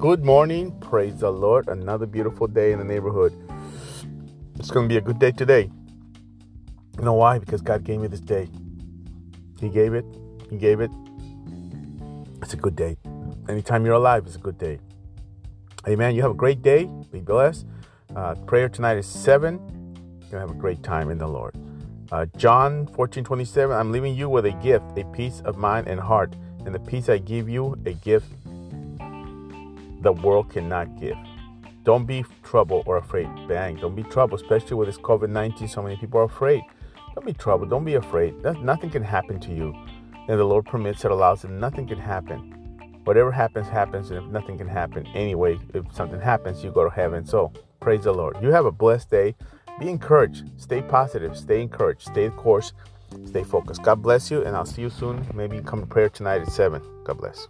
Good morning. Praise the Lord. Another beautiful day in the neighborhood. It's going to be a good day today. You know why? Because God gave me this day. He gave it. He gave it. It's a good day. Anytime you're alive, it's a good day. Amen. You have a great day. Be blessed. Uh, prayer tonight is 7. You're going to have a great time in the Lord. Uh, John 14 27. I'm leaving you with a gift, a peace of mind and heart. And the peace I give you, a gift the world cannot give. Don't be troubled or afraid. Bang. Don't be troubled, especially with this COVID 19. So many people are afraid. Don't be troubled. Don't be afraid. Nothing can happen to you. And the Lord permits it, allows it. Nothing can happen. Whatever happens, happens. And if nothing can happen anyway, if something happens, you go to heaven. So praise the Lord. You have a blessed day. Be encouraged. Stay positive. Stay encouraged. Stay the course. Stay focused. God bless you. And I'll see you soon. Maybe come to prayer tonight at 7. God bless.